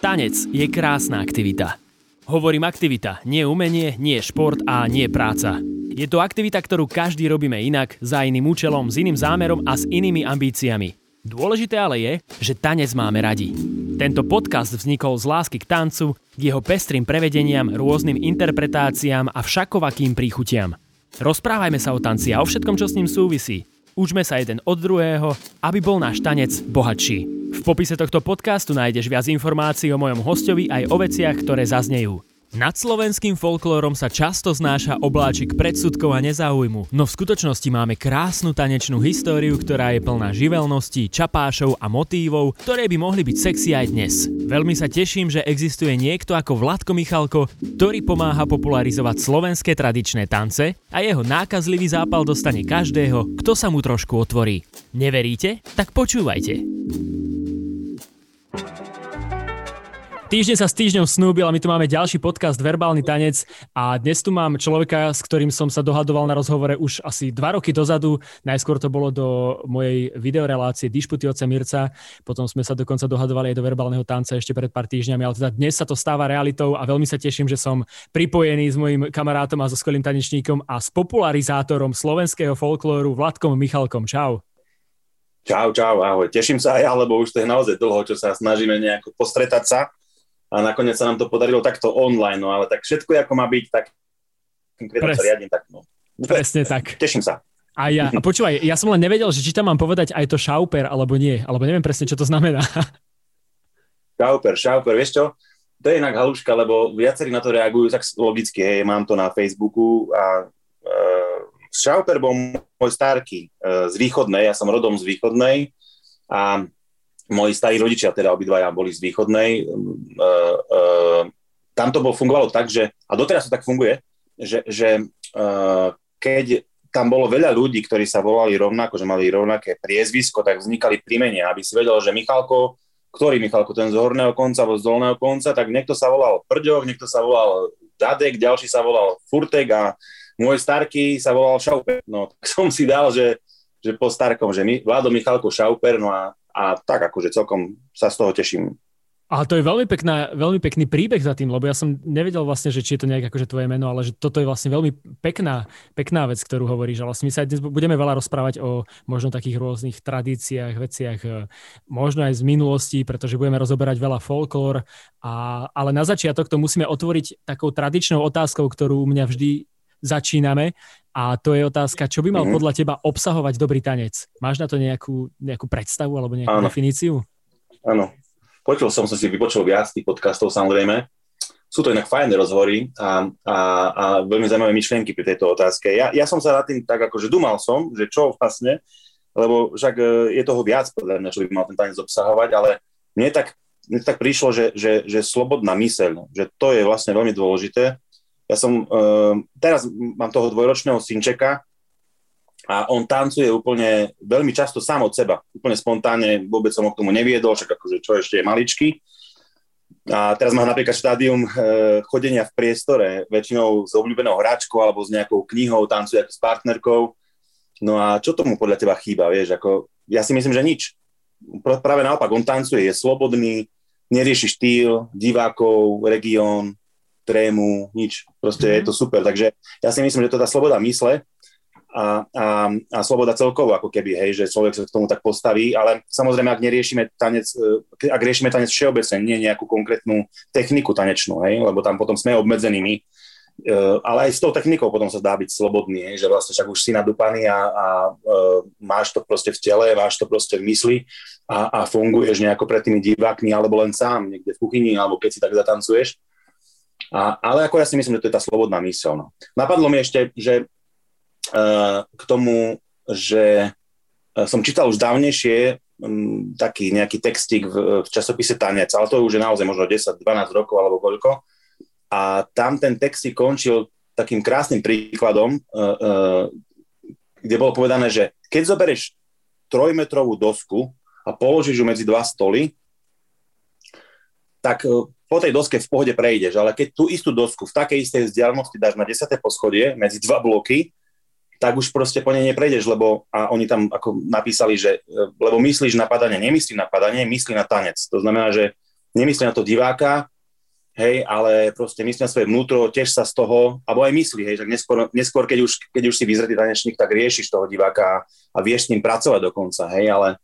Tanec je krásna aktivita. Hovorím aktivita, nie umenie, nie šport a nie práca. Je to aktivita, ktorú každý robíme inak, za iným účelom, s iným zámerom a s inými ambíciami. Dôležité ale je, že tanec máme radi. Tento podcast vznikol z lásky k tancu, k jeho pestrým prevedeniam, rôznym interpretáciám a všakovakým príchutiam. Rozprávajme sa o tanci a o všetkom, čo s ním súvisí. Učme sa jeden od druhého, aby bol náš tanec bohatší. V popise tohto podcastu nájdeš viac informácií o mojom hostovi aj o veciach, ktoré zaznejú. Nad slovenským folklórom sa často znáša obláčik predsudkov a nezáujmu, no v skutočnosti máme krásnu tanečnú históriu, ktorá je plná živelností, čapášov a motívov, ktoré by mohli byť sexy aj dnes. Veľmi sa teším, že existuje niekto ako Vladko Michalko, ktorý pomáha popularizovať slovenské tradičné tance a jeho nákazlivý zápal dostane každého, kto sa mu trošku otvorí. Neveríte? Tak počúvajte. Týždeň sa s týždňom snúbil a my tu máme ďalší podcast Verbálny tanec a dnes tu mám človeka, s ktorým som sa dohadoval na rozhovore už asi dva roky dozadu. Najskôr to bolo do mojej videorelácie Dišputy oce Mirca, potom sme sa dokonca dohadovali aj do verbálneho tanca ešte pred pár týždňami, ale teda dnes sa to stáva realitou a veľmi sa teším, že som pripojený s mojim kamarátom a so skvelým tanečníkom a s popularizátorom slovenského folklóru Vladkom Michalkom. Čau. Čau, čau, ahoj. Teším sa aj ja, lebo už to je naozaj dlho, čo sa snažíme nejako postretať sa a nakoniec sa nám to podarilo takto online, no ale tak všetko, ako má byť, tak Pres, sa riadím, tak no. Presne tak. Teším sa. A ja, a počúvaj, ja som len nevedel, že či tam mám povedať aj to šauper, alebo nie, alebo neviem presne, čo to znamená. Šauper, šauper, vieš čo? To je inak haluška, lebo viacerí na to reagujú tak logicky, hej, mám to na Facebooku a uh, šauper bol môj starky uh, z východnej, ja som rodom z východnej a moji starí rodičia, teda obidvaja boli z východnej, uh, uh, tam to bol, fungovalo tak, že, a doteraz to tak funguje, že, že keď tam bolo veľa ľudí, ktorí sa volali rovnako, že mali rovnaké priezvisko, tak vznikali prímenia, aby si vedel, že Michalko, ktorý Michalko, ten z horného konca alebo z dolného konca, tak niekto sa volal Prďok, niekto sa volal Dadek, ďalší sa volal Furtek a môj starky sa volal Šauper. No, tak som si dal, že, že po starkom, že my, Vlado Michalko Šauper, no a a tak akože celkom sa z toho teším. A to je veľmi, pekná, veľmi pekný príbeh za tým, lebo ja som nevedel vlastne, že či je to nejak akože tvoje meno, ale že toto je vlastne veľmi pekná, pekná vec, ktorú hovoríš. A vlastne my sa dnes budeme veľa rozprávať o možno takých rôznych tradíciách, veciach, e, možno aj z minulosti, pretože budeme rozoberať veľa folklór. A, ale na začiatok to musíme otvoriť takou tradičnou otázkou, ktorú mňa vždy začíname a to je otázka, čo by mal mm-hmm. podľa teba obsahovať dobrý tanec? Máš na to nejakú, nejakú predstavu alebo nejakú Áno. definíciu? Áno. Počul som, som si vypočul viac tých podcastov samozrejme. Sú to inak fajné rozhovory a, a, a veľmi zaujímavé myšlienky pri tejto otázke. Ja, ja som sa nad tým tak akože dumal som, že čo vlastne, lebo však e, je toho viac podľa mňa, čo by mal ten tanec obsahovať, ale mne tak, mne tak prišlo, že, že, že slobodná myseľ, že to je vlastne veľmi dôležité, ja som, uh, teraz mám toho dvojročného synčeka a on tancuje úplne veľmi často sám od seba, úplne spontánne, vôbec som ho k tomu neviedol, však akože čo ešte je maličký. A teraz má napríklad štádium uh, chodenia v priestore, väčšinou s obľúbenou hračkou alebo s nejakou knihou, tancuje ako s partnerkou. No a čo tomu podľa teba chýba, vieš, ako, ja si myslím, že nič. Práve naopak, on tancuje, je slobodný, nerieši štýl, divákov, región, trému, nič. Proste mm-hmm. je to super. Takže ja si myslím, že to tá sloboda mysle a, a, a sloboda celkovo, ako keby, hej, že človek sa k tomu tak postaví, ale samozrejme, ak neriešime tanec, e, ak riešime tanec všeobecne, nie nejakú konkrétnu techniku tanečnú, hej, lebo tam potom sme obmedzenými, Uh, ale aj s tou technikou potom sa dá byť slobodný, hej, že vlastne však už si nadupaný a, a uh, máš to proste v tele, máš to proste v mysli a, a funguješ nejako pred tými divákmi alebo len sám niekde v kuchyni alebo keď si tak zatancuješ a, ale ako ja si myslím, že to je tá slobodná myseľ. No. Napadlo mi ešte, že uh, k tomu, že uh, som čítal už dávnejšie um, taký nejaký textík v, v časopise Tanec, ale to už je naozaj možno 10-12 rokov alebo koľko. A tam ten textík končil takým krásnym príkladom, uh, uh, kde bolo povedané, že keď zoberieš trojmetrovú dosku a položíš ju medzi dva stoly, tak po tej doske v pohode prejdeš, ale keď tú istú dosku v takej istej vzdialenosti dáš na 10. poschodie medzi dva bloky, tak už proste po nej neprejdeš, lebo a oni tam ako napísali, že lebo myslíš na padanie, nemyslí na padanie, myslí na tanec. To znamená, že nemyslí na to diváka, hej, ale proste myslí na svoje vnútro, tiež sa z toho, alebo aj myslí, hej, že neskôr, neskôr keď, už, keď už si vyzretý tanečník, tak riešiš toho diváka a vieš s ním pracovať dokonca, hej, ale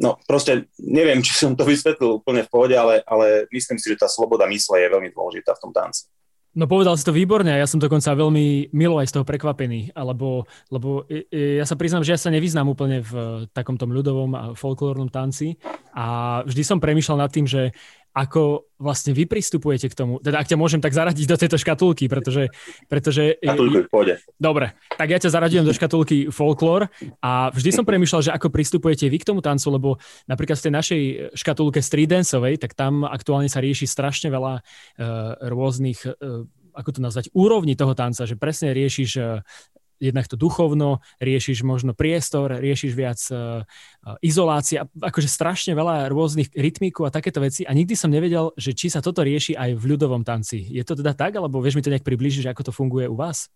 no proste neviem, či som to vysvetlil úplne v pohode, ale, ale myslím si, že tá sloboda mysle je veľmi dôležitá v tom tanci. No povedal si to výborne a ja som dokonca veľmi milo aj z toho prekvapený, alebo, lebo ja sa priznám, že ja sa nevyznám úplne v takomto ľudovom a folklórnom tanci a vždy som premýšľal nad tým, že ako vlastne vy pristupujete k tomu. Teda ak ťa môžem tak zaradiť do tejto škatulky, pretože... pretože Škatulky, pôjde. Dobre, tak ja ťa zaradujem do škatulky folklór a vždy som premyšľal, že ako pristupujete vy k tomu tancu, lebo napríklad v tej našej škatulke street danceovej, tak tam aktuálne sa rieši strašne veľa uh, rôznych uh, ako to nazvať, úrovni toho tanca, že presne riešiš jednak to duchovno, riešiš možno priestor, riešiš viac uh, izolácia, akože strašne veľa rôznych rytmíkov a takéto veci a nikdy som nevedel, že či sa toto rieši aj v ľudovom tanci. Je to teda tak, alebo vieš mi to nejak približiť, ako to funguje u vás?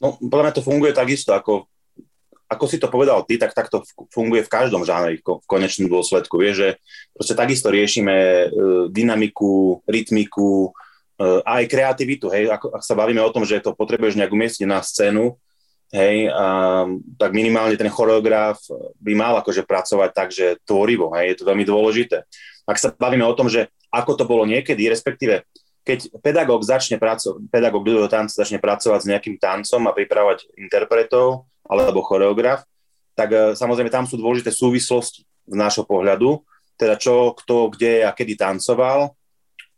No, podľa mňa to funguje takisto, ako, ako si to povedal ty, tak takto funguje v každom žánri v konečnom dôsledku. Vieš, že proste takisto riešime uh, dynamiku, rytmiku, aj kreativitu, hej, ak, ak sa bavíme o tom, že to potrebuješ nejak umiestniť na scénu, hej, a, tak minimálne ten choreograf by mal akože pracovať tak, že tvorivo, hej, je to veľmi dôležité. Ak sa bavíme o tom, že ako to bolo niekedy, respektíve keď pedagóg začne pracovať, pedagóg ľudového tanca začne pracovať s nejakým tancom a pripravať interpretov alebo choreograf, tak uh, samozrejme tam sú dôležité súvislosti z nášho pohľadu, teda čo, kto, kde a kedy tancoval,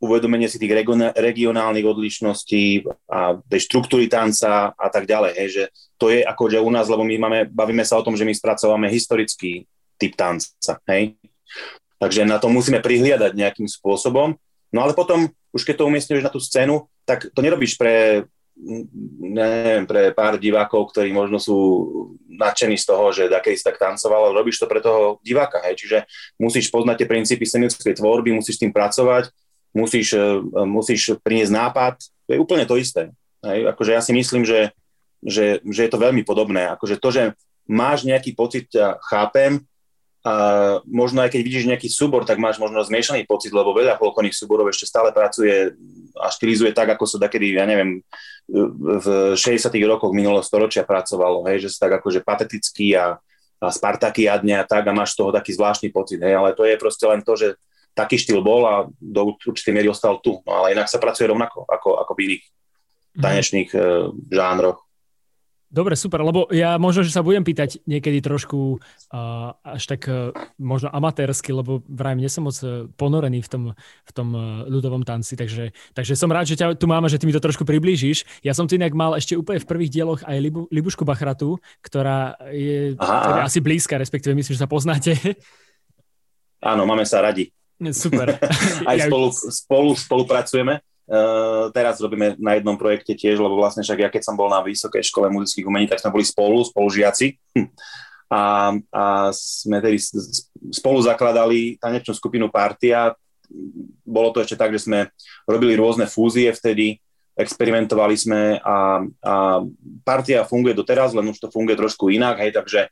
uvedomenie si tých regionálnych odlišností a tej štruktúry tanca a tak ďalej. Hej, že to je ako, že u nás, lebo my máme, bavíme sa o tom, že my spracovávame historický typ tanca. Hej? Takže na to musíme prihliadať nejakým spôsobom. No ale potom, už keď to umiestňuješ na tú scénu, tak to nerobíš pre, neviem, pre pár divákov, ktorí možno sú nadšení z toho, že taký si tak tancoval, ale robíš to pre toho diváka. Hej? Čiže musíš poznať tie princípy scenickej tvorby, musíš s tým pracovať, musíš, e, musíš priniesť nápad, to je úplne to isté. Hej? Akože ja si myslím, že, že, že je to veľmi podobné. Akože to, že máš nejaký pocit, ja chápem, a možno aj keď vidíš nejaký súbor, tak máš možno zmiešaný pocit, lebo veľa folklórnych súborov ešte stále pracuje a štilizuje tak, ako sa takedy, ja neviem, v 60 rokoch minulého storočia pracovalo, hej, že sa tak akože patetický a, a spartakiadne a tak a máš z toho taký zvláštny pocit, hej, ale to je proste len to, že taký štýl bol a do určitej miery ostal tu. No ale inak sa pracuje rovnako ako, ako v iných mhm. tanečných mm. žánroch. Dobre, super, lebo ja možno, že sa budem pýtať niekedy trošku uh, až tak uh, možno amatérsky, lebo vraj nie som moc ponorený v tom, v tom uh, ľudovom tanci, takže, takže som rád, že ťa tu máme, že ty mi to trošku priblížiš. Ja som tu inak mal ešte úplne v prvých dieloch aj Libu, Libušku Bachratu, ktorá je teda asi blízka, respektíve myslím, že sa poznáte. Áno, máme sa radi. Super. Aj spolu, spolu spolupracujeme. Uh, teraz robíme na jednom projekte tiež, lebo vlastne však ja keď som bol na Vysokej škole muzických umení, tak sme boli spolu, spolužiaci. Hm. A, a sme tedy spolu zakladali tanečnú skupinu Partia. Bolo to ešte tak, že sme robili rôzne fúzie vtedy, experimentovali sme a, a Partia funguje doteraz, len už to funguje trošku inak, hej, takže,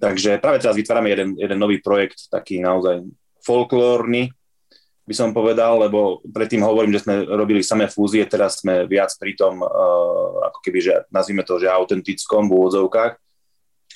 takže práve teraz vytvárame jeden, jeden nový projekt, taký naozaj folklórny, by som povedal, lebo predtým hovorím, že sme robili samé fúzie, teraz sme viac pri tom, uh, ako keby, že nazvime to, že autentickom v úvodzovkách,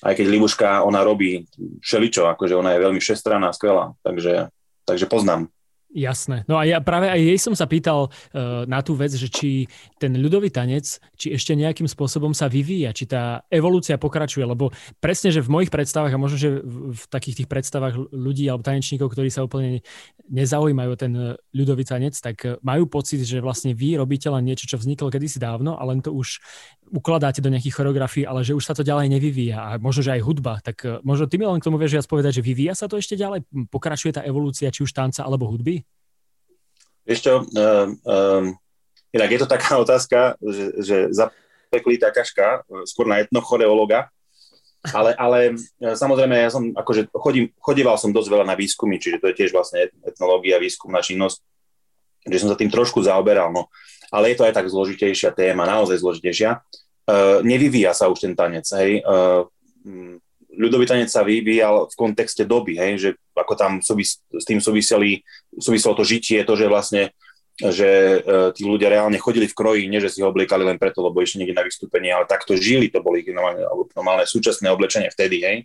aj keď Libuška, ona robí všeličo, akože ona je veľmi všestranná, skvelá, takže, takže poznám. Jasné. No a ja práve aj jej som sa pýtal uh, na tú vec, že či ten ľudový tanec, či ešte nejakým spôsobom sa vyvíja, či tá evolúcia pokračuje, lebo presne, že v mojich predstavách a možno, že v, v takých tých predstavách ľudí alebo tanečníkov, ktorí sa úplne nezaujímajú ten ľudový tanec, tak uh, majú pocit, že vlastne vy robíte len niečo, čo vzniklo kedysi dávno a len to už ukladáte do nejakých choreografií, ale že už sa to ďalej nevyvíja a možno, že aj hudba. Tak možno ty mi len k tomu vieš viac povedať, že vyvíja sa to ešte ďalej, pokračuje tá evolúcia či už tanca alebo hudby? Vieš čo, um, um, inak je to taká otázka, že, že zapeklý kaška, skôr na etnochoreologa, ale, ale e, samozrejme, ja som akože chodím, chodíval som dosť veľa na výskumy, čiže to je tiež vlastne etnológia, výskumná činnosť, že som sa tým trošku zaoberal, no. Ale je to aj tak zložitejšia téma, naozaj zložitejšia. Uh, nevyvíja sa už ten tanec, hej. Uh, ľudový tanec sa vyvíjal v kontexte doby, hej, že ako tam súvis, s tým súviseli, súviselo to žitie, to, že vlastne že uh, tí ľudia reálne chodili v kroji, nie že si ho obliekali len preto, lebo išli niekde na vystúpenie, ale takto žili, to boli normálne, normálne súčasné oblečenie vtedy, hej.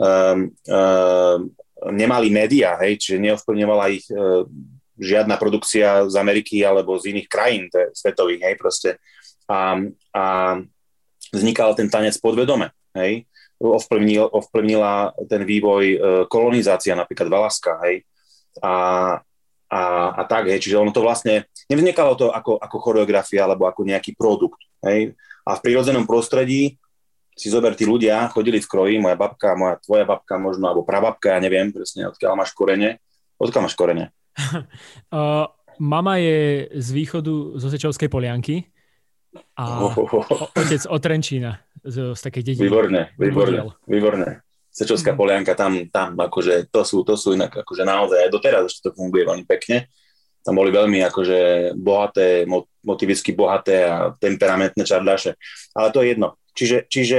Um, um, nemali médiá, hej, čiže neovplyvňovala ich uh, žiadna produkcia z Ameriky alebo z iných krajín te, svetových, hej, proste. A, a vznikal ten tanec podvedome, hej. Ovplyvnil, ovplyvnila ten vývoj uh, kolonizácia, napríklad Valaska, hej. A, a, a tak, hej. Čiže ono to vlastne, nevznikalo to ako, ako choreografia alebo ako nejaký produkt, hej. A v prírodzenom prostredí si zober, tí ľudia chodili v kroji, moja babka, moja tvoja babka možno, alebo prababka, ja neviem presne, odkiaľ máš korene. Odkiaľ máš korene? uh, mama je z východu zo Sečovskej polianky a oh. otec od Trenčína, z, z takej dediny. Výborné, výborné, výborné. Sečovská polianka, tam, tam akože to sú, to sú inak akože naozaj, aj doteraz ešte to funguje veľmi pekne. Tam boli veľmi akože bohaté, motivicky bohaté a temperamentné čardáše. Ale to je jedno. Čiže, čiže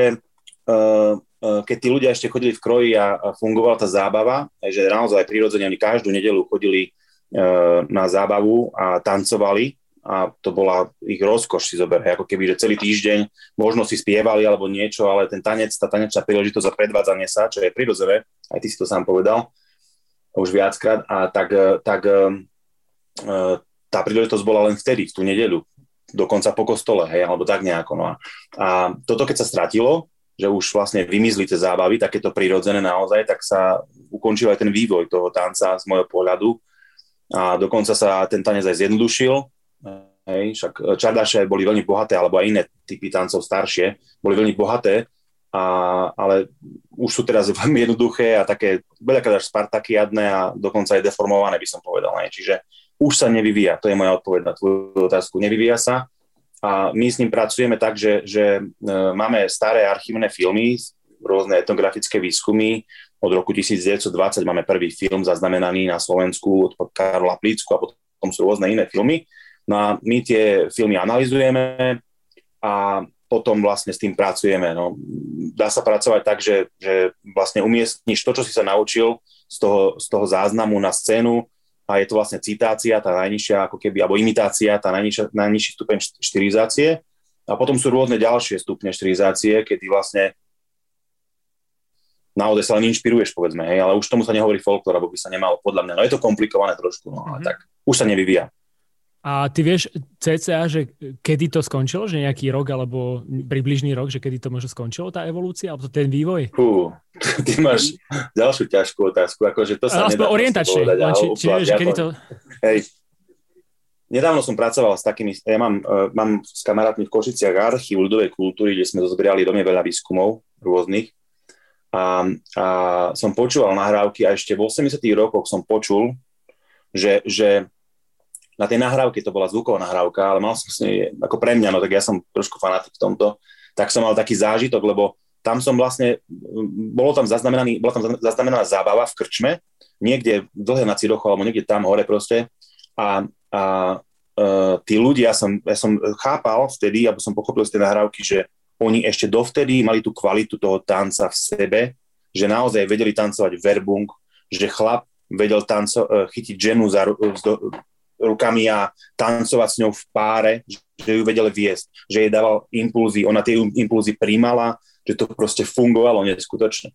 uh, uh, keď tí ľudia ešte chodili v kroji a, a fungovala tá zábava, že naozaj prirodzene oni každú nedelu chodili uh, na zábavu a tancovali, a to bola ich rozkoš si zober, ako keby, že celý týždeň možno si spievali alebo niečo, ale ten tanec, tá tanečná príležitosť za predvádzanie sa, čo je prirodzené, aj ty si to sám povedal, už viackrát, a tak, e, tak e, e, tá príležitosť bola len vtedy, v tú nedeľu, dokonca po kostole, hej, alebo tak nejako. No a, a toto, keď sa stratilo, že už vlastne vymizli tie zábavy, takéto prirodzené naozaj, tak sa ukončil aj ten vývoj toho tanca z môjho pohľadu. A dokonca sa ten tanec aj zjednodušil, Hej, však e, čardaše boli veľmi bohaté, alebo aj iné typy tancov staršie, boli veľmi bohaté, a, ale už sú teraz veľmi jednoduché a také veľakrát až spartakiadné a dokonca aj deformované, by som povedal. Hej. Čiže už sa nevyvíja, to je moja odpoveď na tvoju otázku, nevyvíja sa a my s ním pracujeme tak, že, že e, máme staré archívne filmy, rôzne etnografické výskumy, od roku 1920 máme prvý film zaznamenaný na Slovensku od Karola Plícku a potom sú rôzne iné filmy No a my tie filmy analizujeme a potom vlastne s tým pracujeme. No. Dá sa pracovať tak, že, že vlastne umiestniš to, čo si sa naučil z toho, z toho záznamu na scénu a je to vlastne citácia, tá najnižšia ako keby, alebo imitácia, tá najnižšia, najnižší stupeň štilizácie. A potom sú rôzne ďalšie stupne štilizácie, kedy vlastne naozaj sa len inšpiruješ, povedzme, hej, ale už tomu sa nehovorí folklor, alebo by sa nemalo, podľa mňa. No je to komplikované trošku, no, ale mm-hmm. tak už sa nevyvíja. A ty vieš cca, že kedy to skončilo, že nejaký rok alebo približný rok, že kedy to možno skončilo, tá evolúcia, alebo ten vývoj? Fú, ty máš ďalšiu ťažkú otázku, akože to sa nedá orientačne, povedať, či, či vieš, kedy to... Hej, nedávno som pracoval s takými, ja mám, uh, mám s kamarátmi v Košiciach archív ľudovej kultúry, kde sme zozbierali veľmi veľa výskumov rôznych. A, a som počúval nahrávky a ešte v 80 rokoch som počul, že, že na tej nahrávke to bola zvuková nahrávka, ale mal som s nej, ako pre mňa, no tak ja som trošku fanatik v tomto, tak som mal taký zážitok, lebo tam som vlastne, bolo tam zaznamenaný, bola tam zaznamenaná zábava v krčme, niekde dlhé na Cirochu, alebo niekde tam hore proste. A, a uh, tí ľudia, som, ja som chápal vtedy, alebo som pochopil z tej nahrávky, že oni ešte dovtedy mali tú kvalitu toho tanca v sebe, že naozaj vedeli tancovať verbung, že chlap vedel tanco, e, chytiť ženu za, rukami a tancovať s ňou v páre, že ju vedeli viesť, že jej dával impulzy, ona tie impulzy príjmala, že to proste fungovalo neskutočne.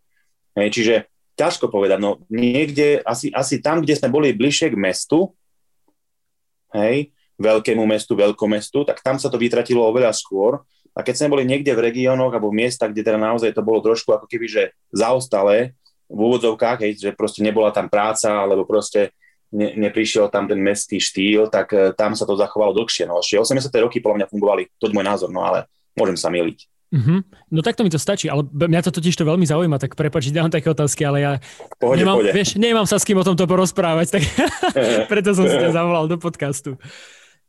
Hej, čiže ťažko povedať, no niekde, asi, asi tam, kde sme boli bližšie k mestu, hej, veľkému mestu, veľkomestu, tak tam sa to vytratilo oveľa skôr. A keď sme boli niekde v regiónoch alebo v miestach, kde teda naozaj to bolo trošku ako keby, že zaostalé v úvodzovkách, hej, že proste nebola tam práca, alebo proste ne, neprišiel tam ten mestský štýl, tak uh, tam sa to zachovalo dlhšie. No, ešte 80. roky podľa mňa fungovali, to je môj názor, no ale môžem sa miliť. Mm-hmm. No takto mi to stačí, ale mňa to totiž to veľmi zaujíma, tak prepač, dám také otázky, ale ja pohode, nemám, pohode. Vieš, nemám sa s kým o tomto porozprávať, tak preto som si ťa zavolal do podcastu.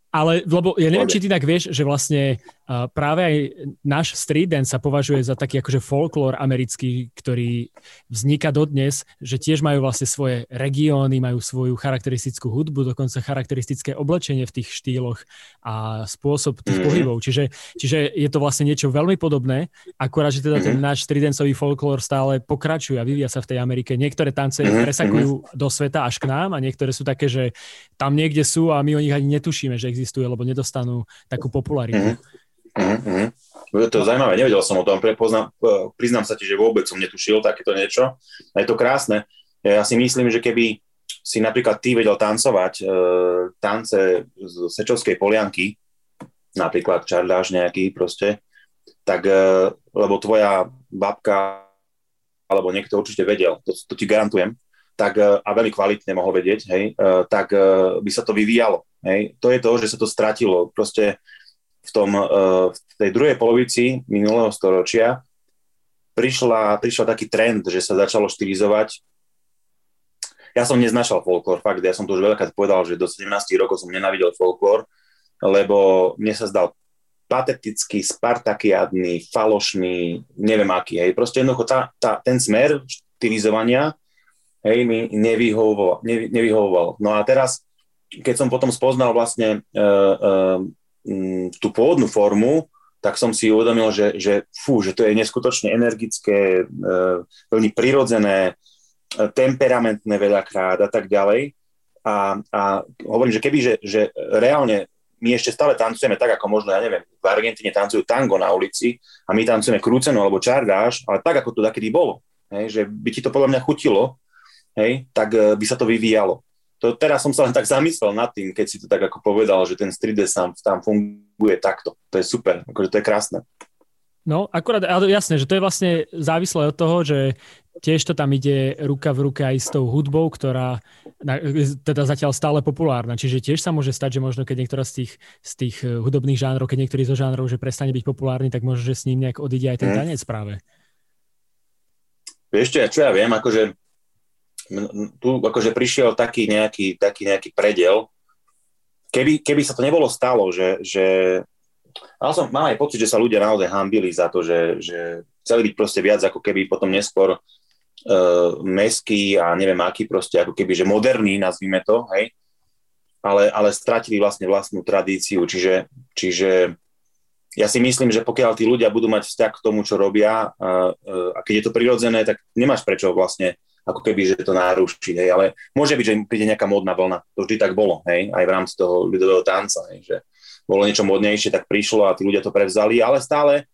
Ale, lebo ja neviem, či ty tak vieš, že vlastne uh, práve aj náš street dance sa považuje za taký akože folklór americký, ktorý vzniká dodnes, že tiež majú vlastne svoje regióny, majú svoju charakteristickú hudbu, dokonca charakteristické oblečenie v tých štýloch a spôsob tých mm-hmm. pohybov. Čiže, čiže je to vlastne niečo veľmi podobné, akorát, že teda ten mm-hmm. náš street danceový folklór stále pokračuje a vyvíja sa v tej Amerike. Niektoré tance mm-hmm. presakujú do sveta až k nám a niektoré sú také, že tam niekde sú a my o nich ani netušíme, že existuje, lebo nedostanú takú popularitu. Je to zaujímavé, nevedel som o tom, poznám, e, priznám sa ti, že vôbec som netušil takéto niečo. A je to krásne. Ja si myslím, že keby si napríklad ty vedel tancovať e, tance z Sečovskej polianky, napríklad čardáš nejaký proste, tak, e, lebo tvoja babka alebo niekto určite vedel, to, to ti garantujem, tak, e, a veľmi kvalitne mohol vedieť, hej, e, tak e, by sa to vyvíjalo. Hej. To je to, že sa to stratilo. Proste v, tom, v tej druhej polovici minulého storočia prišla, prišla taký trend, že sa začalo štilizovať. Ja som neznašal folklór, fakt, ja som to už veľakrát povedal, že do 17 rokov som nenávidel folklór, lebo mne sa zdal patetický, spartakiadný, falošný, neviem aký, hej. Proste jednoducho tá, tá, ten smer štilizovania hej, mi nevyhovoval, nevy, nevyhovoval. No a teraz, keď som potom spoznal vlastne uh, uh, tú pôvodnú formu, tak som si uvedomil, že, že, fú, že to je neskutočne energické, uh, veľmi prirodzené, temperamentné veľakrát a tak ďalej. A, a hovorím, že keby, že, že reálne my ešte stále tancujeme tak, ako možno, ja neviem, v Argentíne tancujú tango na ulici a my tancujeme krúcenu alebo čardáš, ale tak, ako to takedy bolo. Hej, že by ti to podľa mňa chutilo, hej, tak eh, by sa to vyvíjalo. To, teraz som sa len tak zamyslel nad tým, keď si to tak ako povedal, že ten 3D tam, tam funguje takto. To je super, akože to je krásne. No, akurát, ale jasné, že to je vlastne závislé od toho, že tiež to tam ide ruka v ruke aj s tou hudbou, ktorá teda zatiaľ stále populárna. Čiže tiež sa môže stať, že možno keď niektorá z tých, z tých eh, hudobných žánrov, keď niektorý zo žánrov, že prestane byť populárny, tak možno, že s ním nejak odíde aj ten mm. tanec práve. Vieš čo, ja, čo ja viem, akože tu akože prišiel taký nejaký, taký nejaký predel. Keby, keby sa to nebolo stalo, že, že mal som, mám aj pocit, že sa ľudia naozaj hambili za to, že, že chceli byť proste viac ako keby potom neskôr uh, meský a neviem aký proste, ako keby, že moderný, nazvime to, hej, ale, ale stratili vlastne vlastnú tradíciu, čiže, čiže ja si myslím, že pokiaľ tí ľudia budú mať vzťah k tomu, čo robia uh, uh, a keď je to prirodzené, tak nemáš prečo vlastne ako keby, že to naruší, hej, ale môže byť, že im príde nejaká modná vlna, to vždy tak bolo, hej, aj v rámci toho ľudového tanca, hej, že bolo niečo modnejšie, tak prišlo a tí ľudia to prevzali, ale stále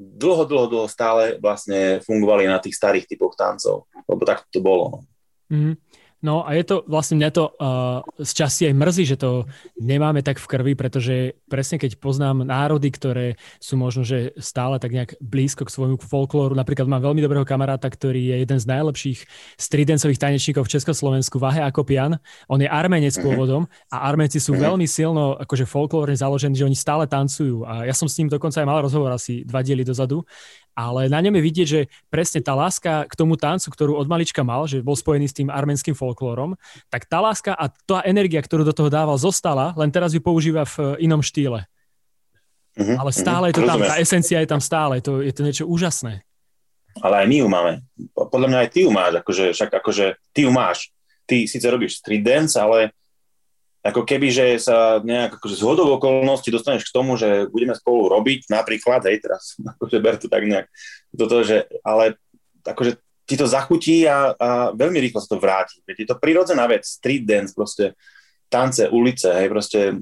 dlho, dlho, dlho stále vlastne fungovali na tých starých typoch tancov, lebo tak to bolo. Mm. No a je to, vlastne mňa to uh, z časti aj mrzí, že to nemáme tak v krvi, pretože presne keď poznám národy, ktoré sú možno, že stále tak nejak blízko k svojmu folklóru, napríklad mám veľmi dobrého kamaráta, ktorý je jeden z najlepších stridencových tanečníkov v Československu, Vahe Akopian. On je arménec pôvodom a arménci sú veľmi silno akože folklórne založení, že oni stále tancujú. A ja som s ním dokonca aj mal rozhovor asi dva diely dozadu ale na ňom je vidieť, že presne tá láska k tomu tancu, ktorú od malička mal, že bol spojený s tým arménskym folklórom, tak tá láska a tá energia, ktorú do toho dával, zostala, len teraz ju používa v inom štýle. Uh-huh, ale stále uh-huh, je to tam, tá esencia je tam stále, to, je to niečo úžasné. Ale aj my ju máme. Podľa mňa aj ty ju máš, akože, však akože ty ju máš. Ty síce robíš street dance, ale ako keby, že sa nejak akože z hodov okolností dostaneš k tomu, že budeme spolu robiť napríklad, hej, teraz akože ber to tak nejak, toto, že, ale akože ti to zachutí a, a veľmi rýchlo sa to vráti. Je to prirodzená vec, street dance, proste tance, ulice, hej, proste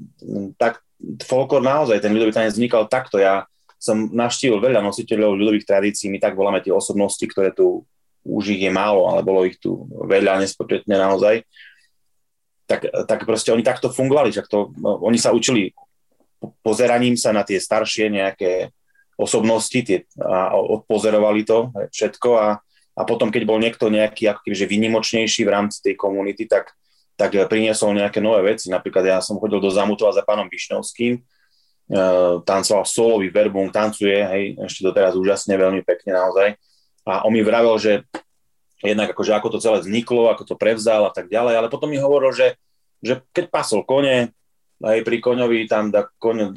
tak folklor naozaj, ten ľudový tanec vznikal takto. Ja som navštívil veľa nositeľov ľudových tradícií, my tak voláme tie osobnosti, ktoré tu už ich je málo, ale bolo ich tu veľa nespočetne naozaj tak, tak proste oni takto fungovali, že to, no, oni sa učili pozeraním sa na tie staršie nejaké osobnosti tie, a odpozerovali to všetko a, a potom, keď bol niekto nejaký ako kebyže vynimočnejší v rámci tej komunity, tak, tak priniesol nejaké nové veci. Napríklad ja som chodil do Zamutova za pánom Višňovským, uh, tancoval solový verbum, tancuje, hej, ešte doteraz úžasne, veľmi pekne naozaj. A on mi vravel, že jednak akože ako to celé vzniklo, ako to prevzal a tak ďalej, ale potom mi hovoril, že, že keď pasol kone, aj pri koňovi tam da, koň uh,